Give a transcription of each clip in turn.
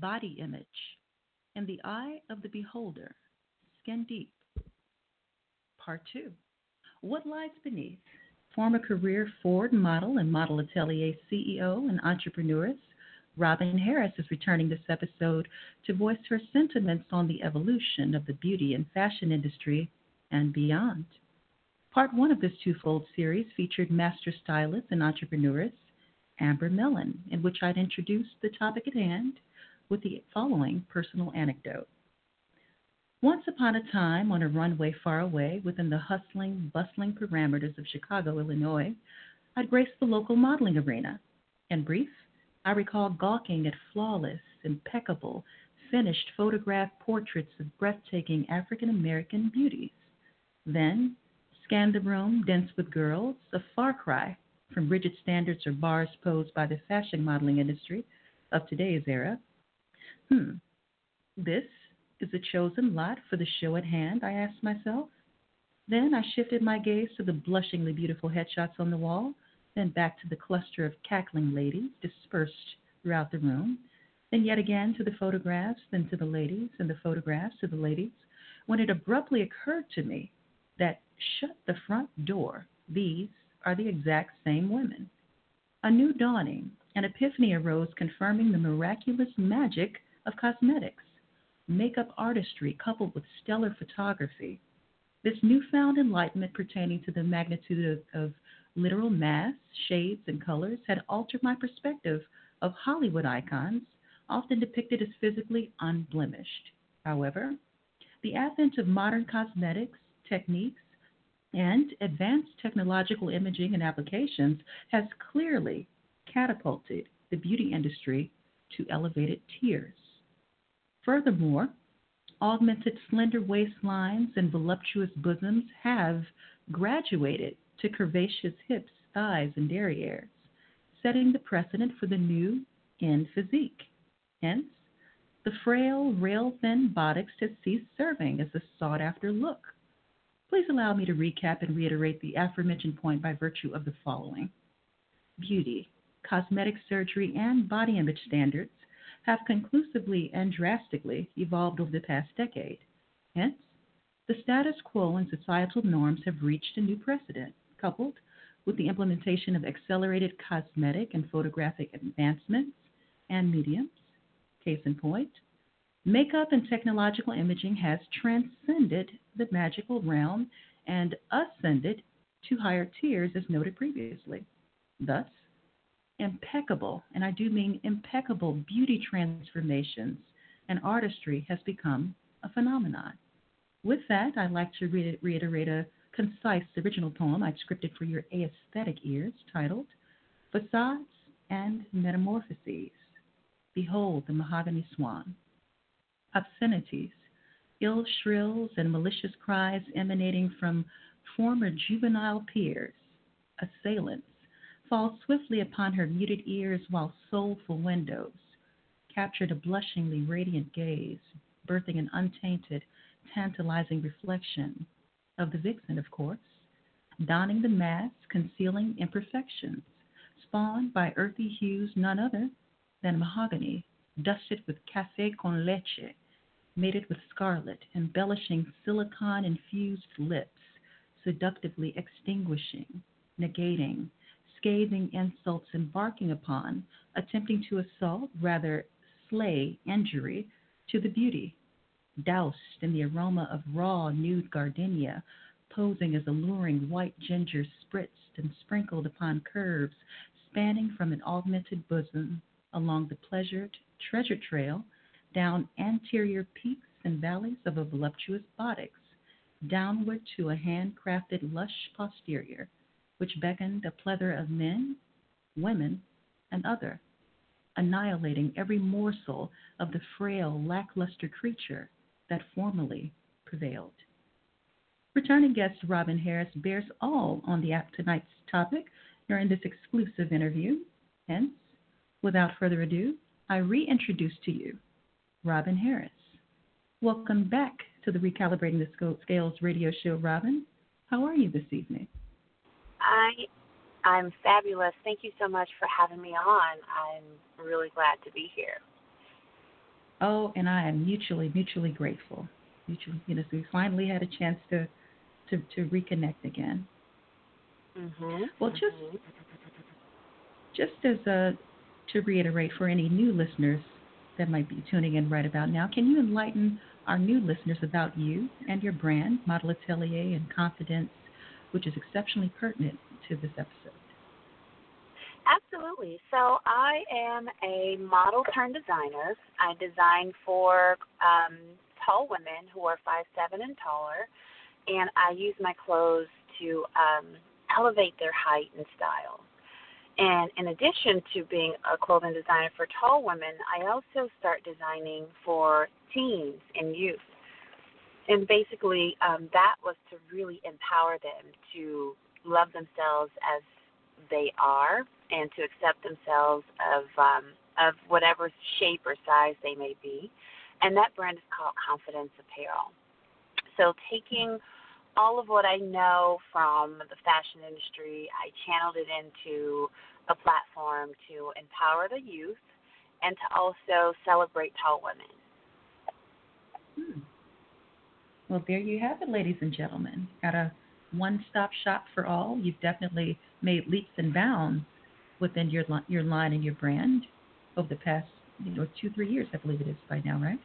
Body Image and the Eye of the Beholder, Skin Deep. Part 2 What Lies Beneath? Former career Ford model and Model Atelier CEO and entrepreneuress Robin Harris is returning this episode to voice her sentiments on the evolution of the beauty and fashion industry and beyond. Part one of this twofold series featured master stylist and entrepreneuress Amber Mellon, in which I'd introduced the topic at hand with the following personal anecdote. Once upon a time, on a runway far away within the hustling, bustling parameters of Chicago, Illinois, I'd graced the local modeling arena. In brief, I recall gawking at flawless, impeccable, finished photograph portraits of breathtaking African American beauties. Then, scanned the room dense with girls, a far cry from rigid standards or bars posed by the fashion modeling industry of today's era. Hmm, this is the chosen lot for the show at hand, I asked myself. Then I shifted my gaze to the blushingly beautiful headshots on the wall, then back to the cluster of cackling ladies dispersed throughout the room, then yet again to the photographs, then to the ladies, and the photographs to the ladies, when it abruptly occurred to me that shut the front door, these are the exact same women. A new dawning, an epiphany arose confirming the miraculous magic of cosmetics, makeup artistry coupled with stellar photography. This newfound enlightenment pertaining to the magnitude of, of literal mass, shades, and colors had altered my perspective of Hollywood icons, often depicted as physically unblemished. However, the advent of modern cosmetics, techniques, and advanced technological imaging and applications has clearly catapulted the beauty industry to elevated tiers. Furthermore, augmented slender waistlines and voluptuous bosoms have graduated to curvaceous hips, thighs, and derrieres, setting the precedent for the new in physique. Hence, the frail, rail thin buttocks has ceased serving as a sought after look. Please allow me to recap and reiterate the aforementioned point by virtue of the following Beauty, cosmetic surgery, and body image standards have conclusively and drastically evolved over the past decade. Hence, the status quo and societal norms have reached a new precedent, coupled with the implementation of accelerated cosmetic and photographic advancements and mediums. Case in point, makeup and technological imaging has transcended the magical realm and ascended to higher tiers, as noted previously. Thus, impeccable, and I do mean impeccable, beauty transformations and artistry has become a phenomenon. With that, I'd like to re- reiterate a concise original poem I'd scripted for your aesthetic ears titled Facades and Metamorphoses. Behold the mahogany swan. Obscenities, ill shrills, and malicious cries emanating from former juvenile peers, assailants, fall swiftly upon her muted ears while soulful windows captured a blushingly radiant gaze, birthing an untainted, tantalizing reflection of the vixen, of course, donning the mask, concealing imperfections, spawned by earthy hues none other than mahogany, dusted with cafe con leche, mated with scarlet, embellishing silicon infused lips, seductively extinguishing, negating, scathing insults embarking upon, attempting to assault, rather slay injury to the beauty, doused in the aroma of raw nude gardenia, posing as alluring white ginger spritzed and sprinkled upon curves spanning from an augmented bosom along the pleasured treasure trail down anterior peaks and valleys of a voluptuous buttocks, downward to a handcrafted lush posterior, which beckoned a plethora of men, women, and other, annihilating every morsel of the frail, lackluster creature that formerly prevailed. Returning guest Robin Harris bears all on the app tonight's topic during this exclusive interview. Hence, without further ado, I reintroduce to you Robin Harris. Welcome back to the Recalibrating the Scales radio show, Robin. How are you this evening? I I'm fabulous. Thank you so much for having me on. I'm really glad to be here. Oh, and I am mutually mutually grateful. Mutually, you know, so we finally had a chance to to, to reconnect again. Mm-hmm. Well, just mm-hmm. just as a to reiterate for any new listeners that might be tuning in right about now, can you enlighten our new listeners about you and your brand, Model Atelier and Confidence, which is exceptionally pertinent to this episode? Absolutely. So I am a model turned designer. I design for um, tall women who are five seven and taller, and I use my clothes to um, elevate their height and style. And in addition to being a clothing designer for tall women, I also start designing for teens and youth. And basically, um, that was to really empower them to love themselves as they are and to accept themselves of um, of whatever shape or size they may be. And that brand is called Confidence Apparel. So taking all of what I know from the fashion industry, I channeled it into a platform to empower the youth and to also celebrate tall women. Hmm. Well, there you have it, ladies and gentlemen. Got a one stop shop for all. You've definitely made leaps and bounds within your, your line and your brand over the past you know, two, three years, I believe it is by now, right?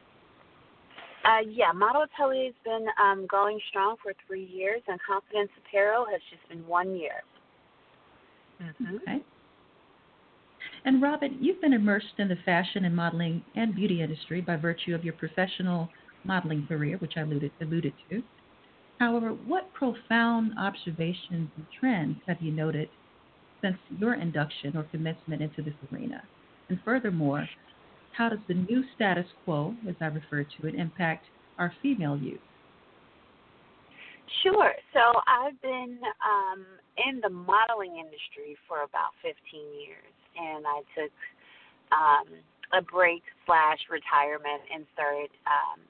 Uh, yeah, Model Atelier has been um, going strong for three years, and Confidence Apparel has just been one year. Mm-hmm. Okay. And Robin, you've been immersed in the fashion and modeling and beauty industry by virtue of your professional modeling career, which I alluded, alluded to. However, what profound observations and trends have you noted since your induction or commencement into this arena? And furthermore, how does the new status quo, as I refer to it, impact our female youth? Sure. So I've been um, in the modeling industry for about 15 years, and I took um, a break slash retirement and started um,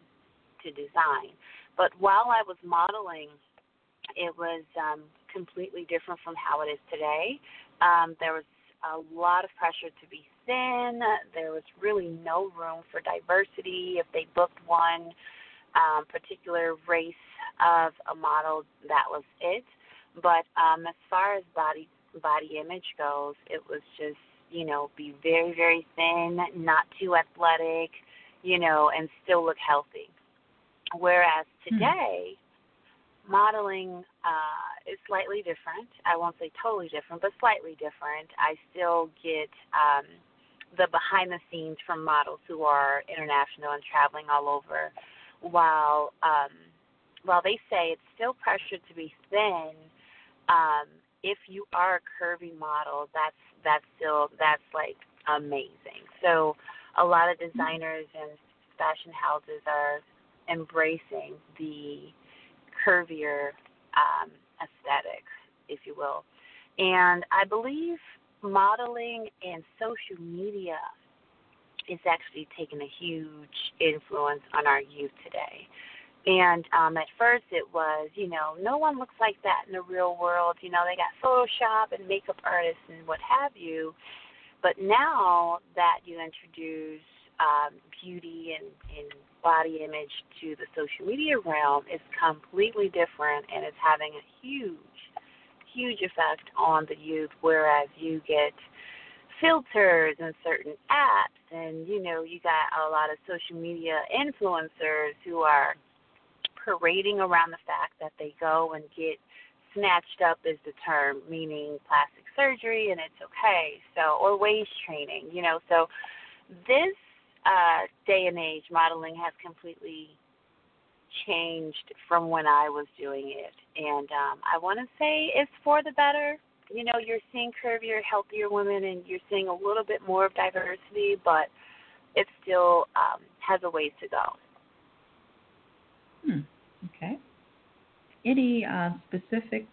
to design. But while I was modeling, it was um, completely different from how it is today. Um, there was a lot of pressure to be thin. There was really no room for diversity. If they booked one um, particular race of a model, that was it. But um, as far as body body image goes, it was just you know be very very thin, not too athletic, you know, and still look healthy. Whereas hmm. today, mm-hmm. modeling uh, is slightly different. I won't say totally different, but slightly different. I still get um, the behind the scenes from models who are international and traveling all over, while um, while they say it's still pressured to be thin. Um, if you are a curvy model, that's that's still that's like amazing. So a lot of designers and fashion houses are embracing the curvier um, aesthetic, if you will. And I believe modeling and social media is actually taking a huge influence on our youth today. And um, at first it was, you know, no one looks like that in the real world. You know, they got Photoshop and makeup artists and what have you. But now that you introduce um, beauty and, and body image to the social media realm is completely different and it's having a huge, huge effect on the youth. Whereas you get filters and certain apps, and you know, you got a lot of social media influencers who are parading around the fact that they go and get snatched up is the term, meaning plastic surgery and it's okay. So or waist training, you know. So this uh, day and age, modeling has completely changed from when I was doing it, and um, I want to say it's for the better. You know, you're seeing curvier, healthier women, and you're seeing a little bit more of diversity, but it still um, has a ways to go. Hmm. Okay. Any uh, specific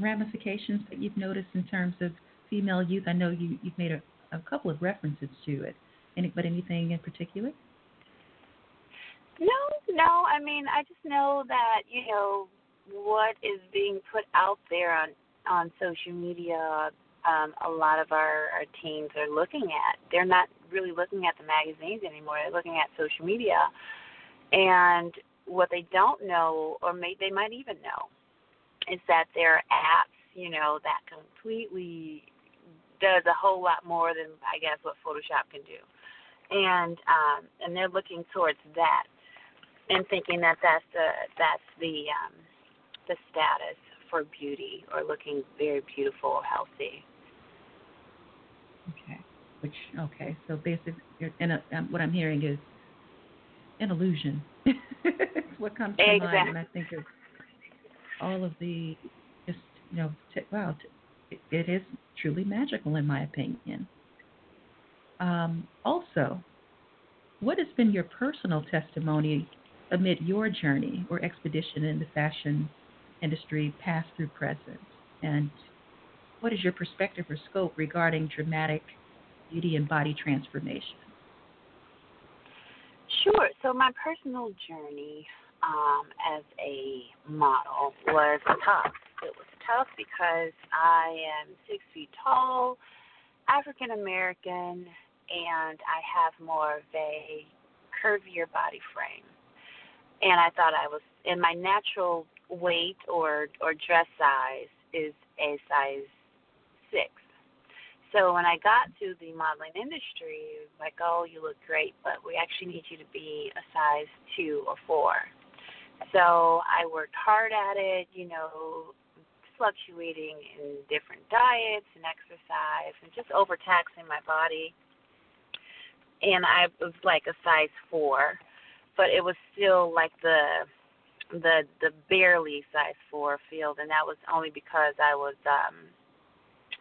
ramifications that you've noticed in terms of female youth? I know you, you've made a, a couple of references to it. Any, but anything in particular? No, no. I mean, I just know that you know what is being put out there on on social media. Um, a lot of our, our teens are looking at. They're not really looking at the magazines anymore. They're looking at social media, and what they don't know, or may, they might even know, is that there are apps, you know, that completely does a whole lot more than I guess what Photoshop can do, and um, and they're looking towards that and thinking that that's the that's the um, the status for beauty or looking very beautiful, healthy. Okay. Which okay, so basically, in a, um, what I'm hearing is an illusion. what comes to exactly. mind when I think of all of the just you know t- wow, t- it is truly magical in my opinion. Um, also, what has been your personal testimony amid your journey or expedition in the fashion industry, past through present? And what is your perspective or scope regarding dramatic beauty and body transformation? Sure. So my personal journey um, as a model was tough. It was tough because I am six feet tall, African American, and I have more of a curvier body frame and I thought I was in my natural weight or or dress size is a size six. So when I got to the modeling industry, like, oh, you look great, but we actually need you to be a size two or four. So I worked hard at it, you know, fluctuating in different diets and exercise and just overtaxing my body. And I was like a size four but it was still like the the the barely size four field, and that was only because I was um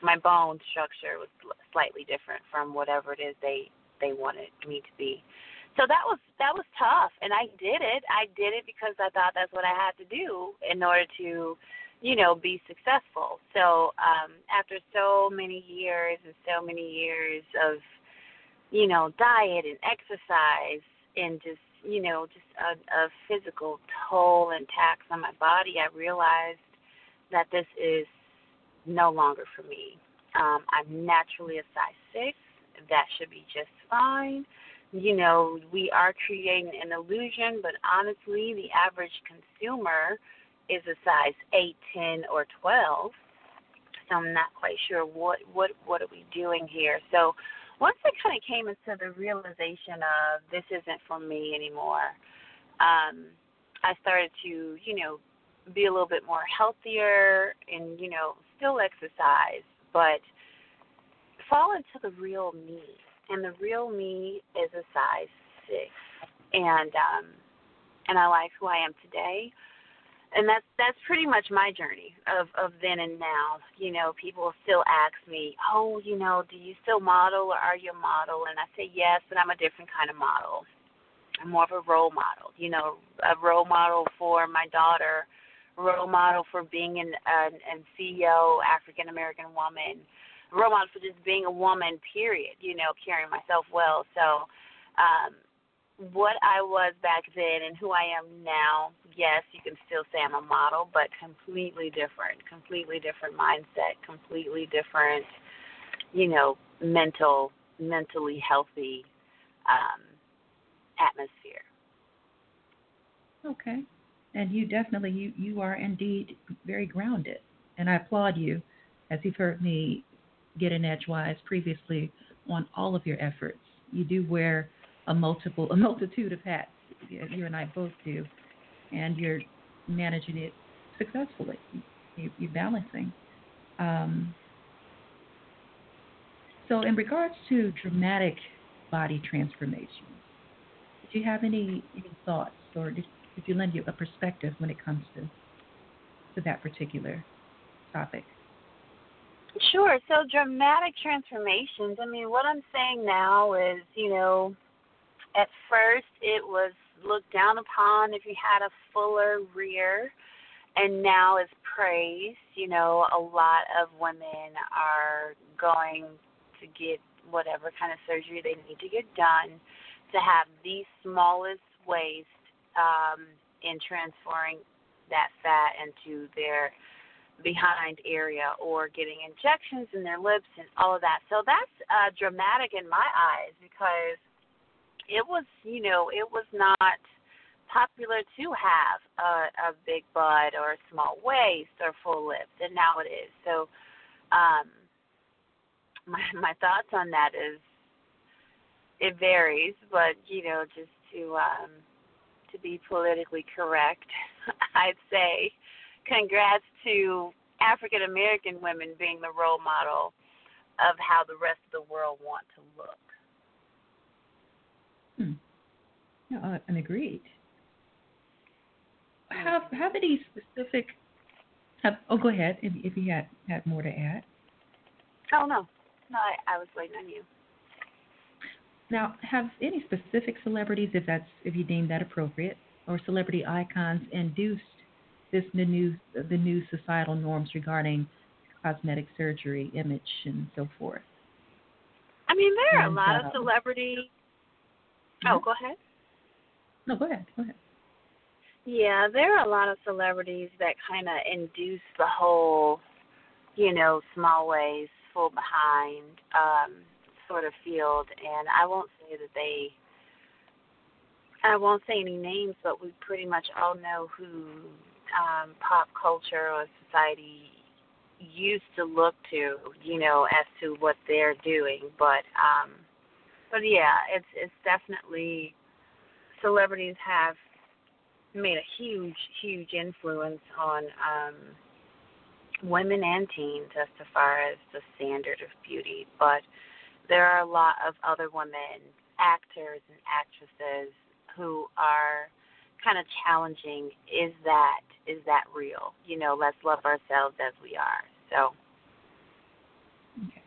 my bone structure was slightly different from whatever it is they they wanted me to be. So that was that was tough, and I did it. I did it because I thought that's what I had to do in order to, you know, be successful. So um, after so many years and so many years of, you know, diet and exercise and just you know, just a, a physical toll and tax on my body, I realized that this is no longer for me. Um, I'm naturally a size six. That should be just fine. You know, we are creating an illusion, but honestly, the average consumer is a size eight, ten, or twelve. So I'm not quite sure what what what are we doing here. So once I kind of came into the realization of this isn't for me anymore, um, I started to, you know, be a little bit more healthier and, you know, still exercise, but fall into the real me. And the real me is a size six. And um and I like who I am today and that's that's pretty much my journey of of then and now. You know, people still ask me, "Oh, you know, do you still model or are you a model?" And I say yes, but I'm a different kind of model. I'm more of a role model. You know, a role model for my daughter, role model for being an an, an CEO African American woman, role model for just being a woman. Period. You know, carrying myself well. So. um what I was back then and who I am now, yes, you can still say I'm a model, but completely different, completely different mindset, completely different, you know, mental, mentally healthy um, atmosphere. Okay, and you definitely you you are indeed very grounded, and I applaud you, as you've heard me get in edgewise previously on all of your efforts. You do wear a multiple a multitude of hats. You and I both do, and you're managing it successfully. You, you're balancing. Um, so, in regards to dramatic body transformations, do you have any, any thoughts, or did, you lend you a perspective when it comes to to that particular topic? Sure. So dramatic transformations. I mean, what I'm saying now is, you know, at first it was looked down upon if you had a fuller rear, and now it's praised. You know, a lot of women are going to get whatever kind of surgery they need to get done to have the smallest waist um, in transferring that fat into their behind area or getting injections in their lips and all of that. So that's uh, dramatic in my eyes because it was, you know, it was not popular to have a, a big butt or a small waist or full lips, and now it is. So, um, my my thoughts on that is it varies, but you know, just to um, to be politically correct, I'd say congrats to African American women being the role model of how the rest of the world want to look. Hmm. No, uh, and agreed. Have have any specific? Have, oh, go ahead if, if you had had more to add. Oh no, no, I, I was waiting on you. Now, have any specific celebrities, if that's if you deem that appropriate, or celebrity icons induced this the new the new societal norms regarding cosmetic surgery, image, and so forth? I mean, there are and, a lot uh, of celebrities. Oh, Mhm. go ahead. No, go ahead. Go ahead. Yeah, there are a lot of celebrities that kind of induce the whole, you know, small ways, full behind um, sort of field, and I won't say that they. I won't say any names, but we pretty much all know who um, pop culture or society used to look to, you know, as to what they're doing. But um, but yeah, it's it's definitely celebrities have made a huge, huge influence on um, women and teens as far as the standard of beauty. But there are a lot of other women, actors and actresses, who are kind of challenging. Is that is that real? You know, let's love ourselves as we are. So Okay.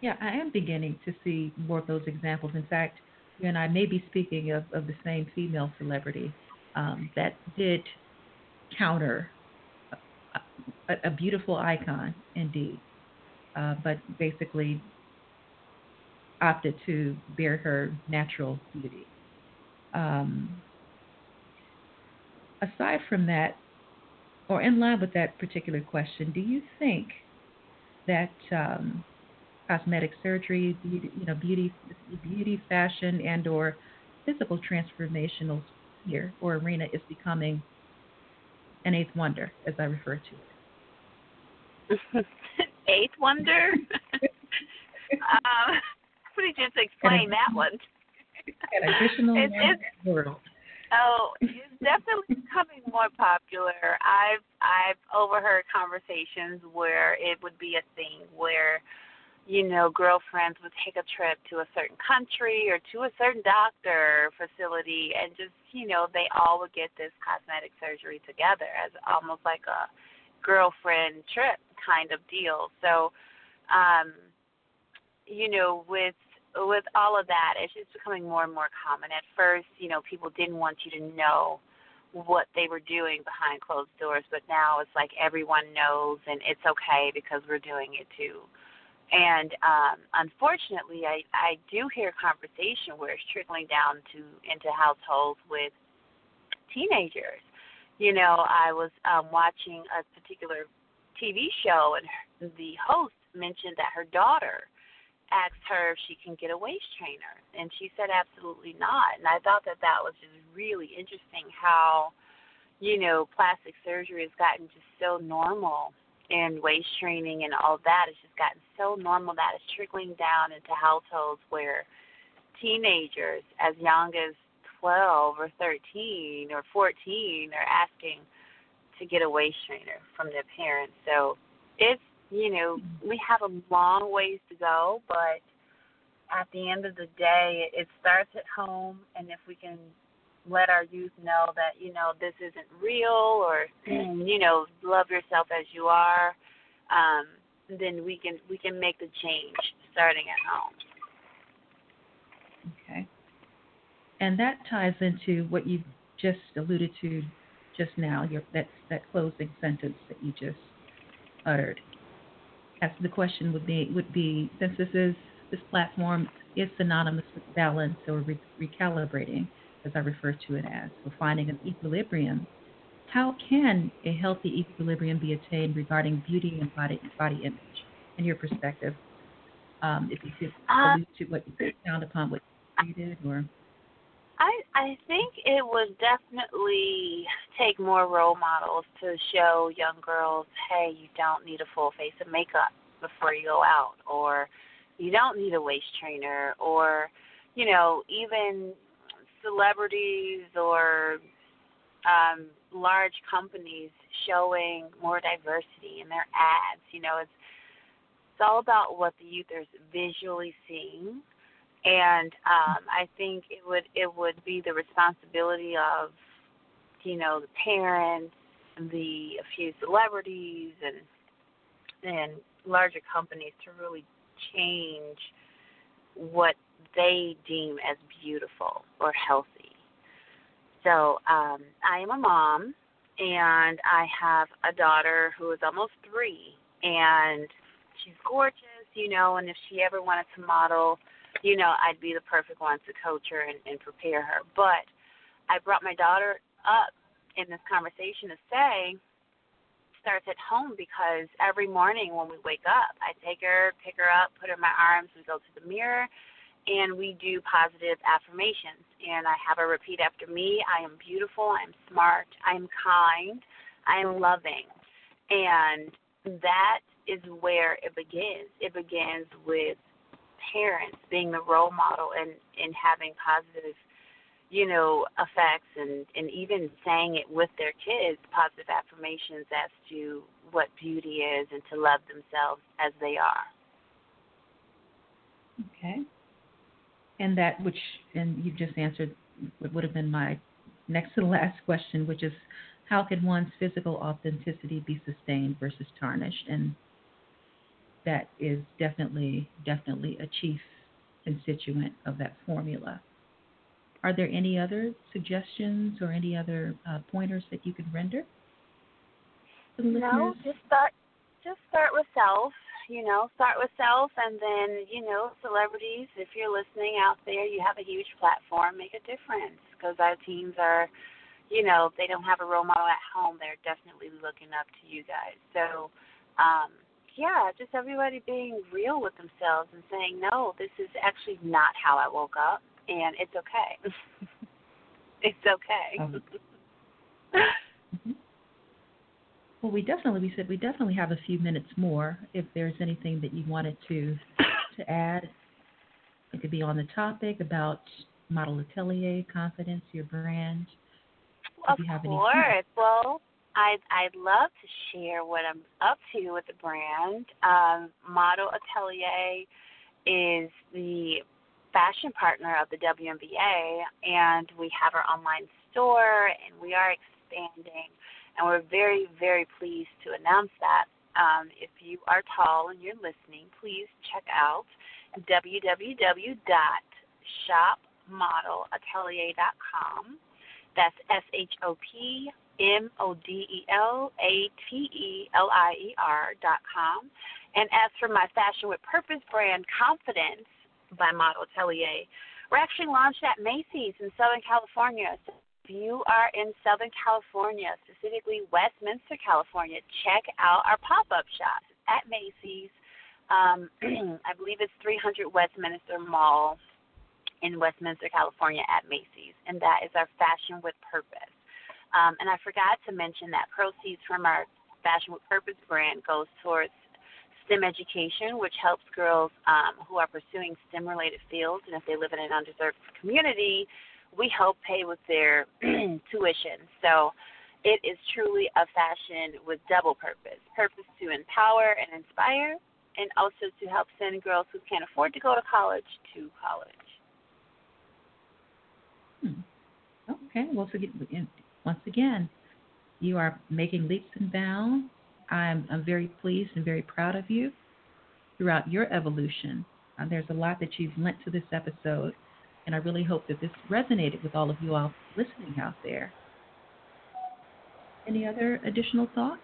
Yeah, I am beginning to see more of those examples. In fact, you and I may be speaking of, of the same female celebrity um, that did counter a, a, beautiful icon, indeed, uh, but basically opted to bear her natural beauty. Um, aside from that, or in line with that particular question, do you think that um, cosmetic surgery, beauty, you know, beauty, beauty, fashion, and/or physical transformational sphere or arena is becoming an eighth wonder, as I refer to it. eighth wonder. um, please just explain that one. An additional It's- it's- world. Oh, it's definitely becoming more popular. I've I've overheard conversations where it would be a thing where, you know, girlfriends would take a trip to a certain country or to a certain doctor facility and just, you know, they all would get this cosmetic surgery together as almost like a girlfriend trip kind of deal. So, um, you know, with with all of that, it's just becoming more and more common. At first, you know, people didn't want you to know what they were doing behind closed doors, but now it's like everyone knows and it's okay because we're doing it too. And um, unfortunately, I I do hear conversation where it's trickling down to into households with teenagers. You know, I was um, watching a particular TV show, and the host mentioned that her daughter asked her if she can get a waist trainer, and she said absolutely not. And I thought that that was just really interesting how, you know, plastic surgery has gotten just so normal, and waist training and all that has just gotten so normal that it's trickling down into households where teenagers as young as 12 or 13 or 14 are asking to get a waist trainer from their parents. So it's, you know, we have a long ways to go, but at the end of the day, it starts at home. And if we can let our youth know that, you know, this isn't real or, you know, love yourself as you are, um, then we can we can make the change starting at home. Okay. And that ties into what you just alluded to just now, your that that closing sentence that you just uttered. As the question would be would be since this is this platform is synonymous with balance or re- recalibrating, as I refer to it as, or finding an equilibrium. How can a healthy equilibrium be attained regarding beauty and body body image, in your perspective? Um, if you could uh, allude to what you found upon what you did, or I I think it would definitely take more role models to show young girls, hey, you don't need a full face of makeup before you go out, or you don't need a waist trainer, or you know, even celebrities or um, large companies showing more diversity in their ads. You know, it's it's all about what the youth are visually seeing and um, I think it would it would be the responsibility of you know the parents, the a few celebrities, and and larger companies to really change what they deem as beautiful or healthy. So um, I am a mom, and I have a daughter who is almost three, and she's gorgeous, you know. And if she ever wanted to model you know, I'd be the perfect one to coach her and, and prepare her. But I brought my daughter up in this conversation to say starts at home because every morning when we wake up, I take her, pick her up, put her in my arms, we go to the mirror, and we do positive affirmations. And I have her repeat after me I am beautiful, I am smart, I am kind, I am loving. And that is where it begins. It begins with parents being the role model and and having positive you know effects and and even saying it with their kids positive affirmations as to what beauty is and to love themselves as they are. Okay. And that which and you just answered what would have been my next to the last question which is how can one's physical authenticity be sustained versus tarnished? And that is definitely, definitely a chief constituent of that formula. Are there any other suggestions or any other uh, pointers that you could render? No, just start. Just start with self. You know, start with self, and then you know, celebrities. If you're listening out there, you have a huge platform. Make a difference because our teens are, you know, they don't have a role model at home. They're definitely looking up to you guys. So, um, yeah, just everybody being real with themselves and saying, no, this is actually not how I woke up, and it's okay. it's okay. Um, mm-hmm. well, we definitely we said we definitely have a few minutes more. If there's anything that you wanted to to add, it could be on the topic about Model Atelier, confidence, your brand. Of course. Well, I'd I'd love to share what I'm up to with the brand. Um, Model Atelier is the fashion partner of the WNBA, and we have our online store, and we are expanding, and we're very very pleased to announce that. Um, if you are tall and you're listening, please check out www.shopmodelatelier.com. That's S H O P M O D E L A T E L I E R dot com. And as for my Fashion with Purpose brand, Confidence by Model Atelier, we're actually launched at Macy's in Southern California. So if you are in Southern California, specifically Westminster, California, check out our pop up shops at Macy's. Um, I believe it's 300 Westminster Mall in Westminster, California at Macy's. And that is our Fashion with Purpose. Um, and I forgot to mention that proceeds from our Fashion with Purpose brand goes towards STEM education, which helps girls um, who are pursuing STEM related fields. And if they live in an underserved community, we help pay with their tuition. So it is truly a fashion with double purpose purpose to empower and inspire, and also to help send girls who can't afford to go to college to college. Hmm. Okay, well, so once again, you are making leaps and bounds. I'm, I'm very pleased and very proud of you throughout your evolution. Uh, there's a lot that you've lent to this episode, and I really hope that this resonated with all of you all listening out there. Any other additional thoughts?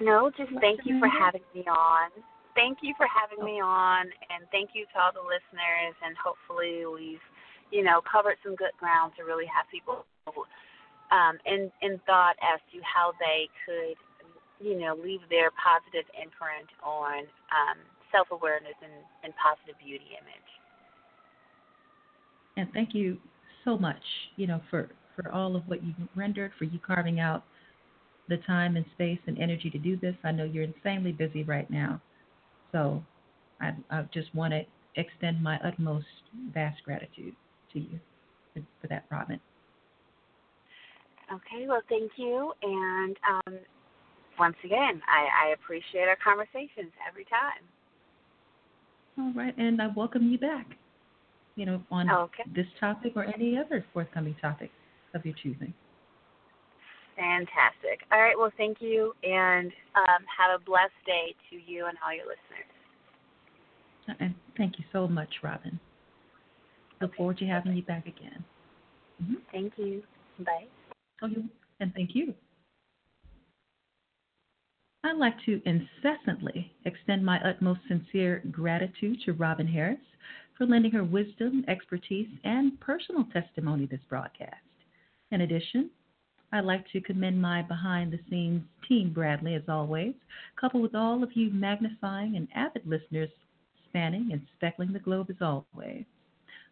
No, just thank you for having me on. Thank you for having me on, and thank you to all the listeners. And hopefully, we've, you know, covered some good ground to really have people um, in in thought as to how they could, you know, leave their positive imprint on um, self awareness and, and positive beauty image. And thank you so much, you know, for for all of what you've rendered, for you carving out the time and space and energy to do this. I know you're insanely busy right now. So I, I just want to extend my utmost vast gratitude to you for, for that, Robin. Okay, well, thank you. And um, once again, I, I appreciate our conversations every time. All right, and I welcome you back, you know, on okay. this topic or any other forthcoming topic of your choosing. Fantastic. All right. Well, thank you, and um, have a blessed day to you and all your listeners. And thank you so much, Robin. Look okay. forward to having you back again. Mm-hmm. Thank you. Bye. Oh, you, and thank you. I'd like to incessantly extend my utmost sincere gratitude to Robin Harris for lending her wisdom, expertise, and personal testimony this broadcast. In addition, I'd like to commend my behind the scenes team, Bradley, as always, coupled with all of you magnifying and avid listeners spanning and speckling the globe as always.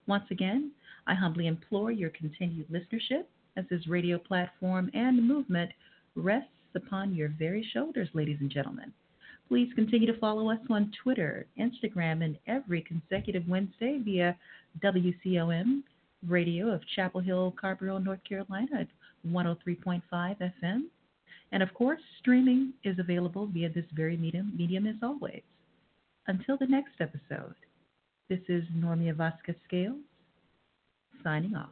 Once again, I humbly implore your continued listenership as this radio platform and movement rests upon your very shoulders, ladies and gentlemen. Please continue to follow us on Twitter, Instagram, and every consecutive Wednesday via WCOM radio of Chapel Hill, Carrboro, North Carolina at 103.5 FM. And of course, streaming is available via this very medium, medium as always. Until the next episode, this is Normia Vasquez Scales signing off.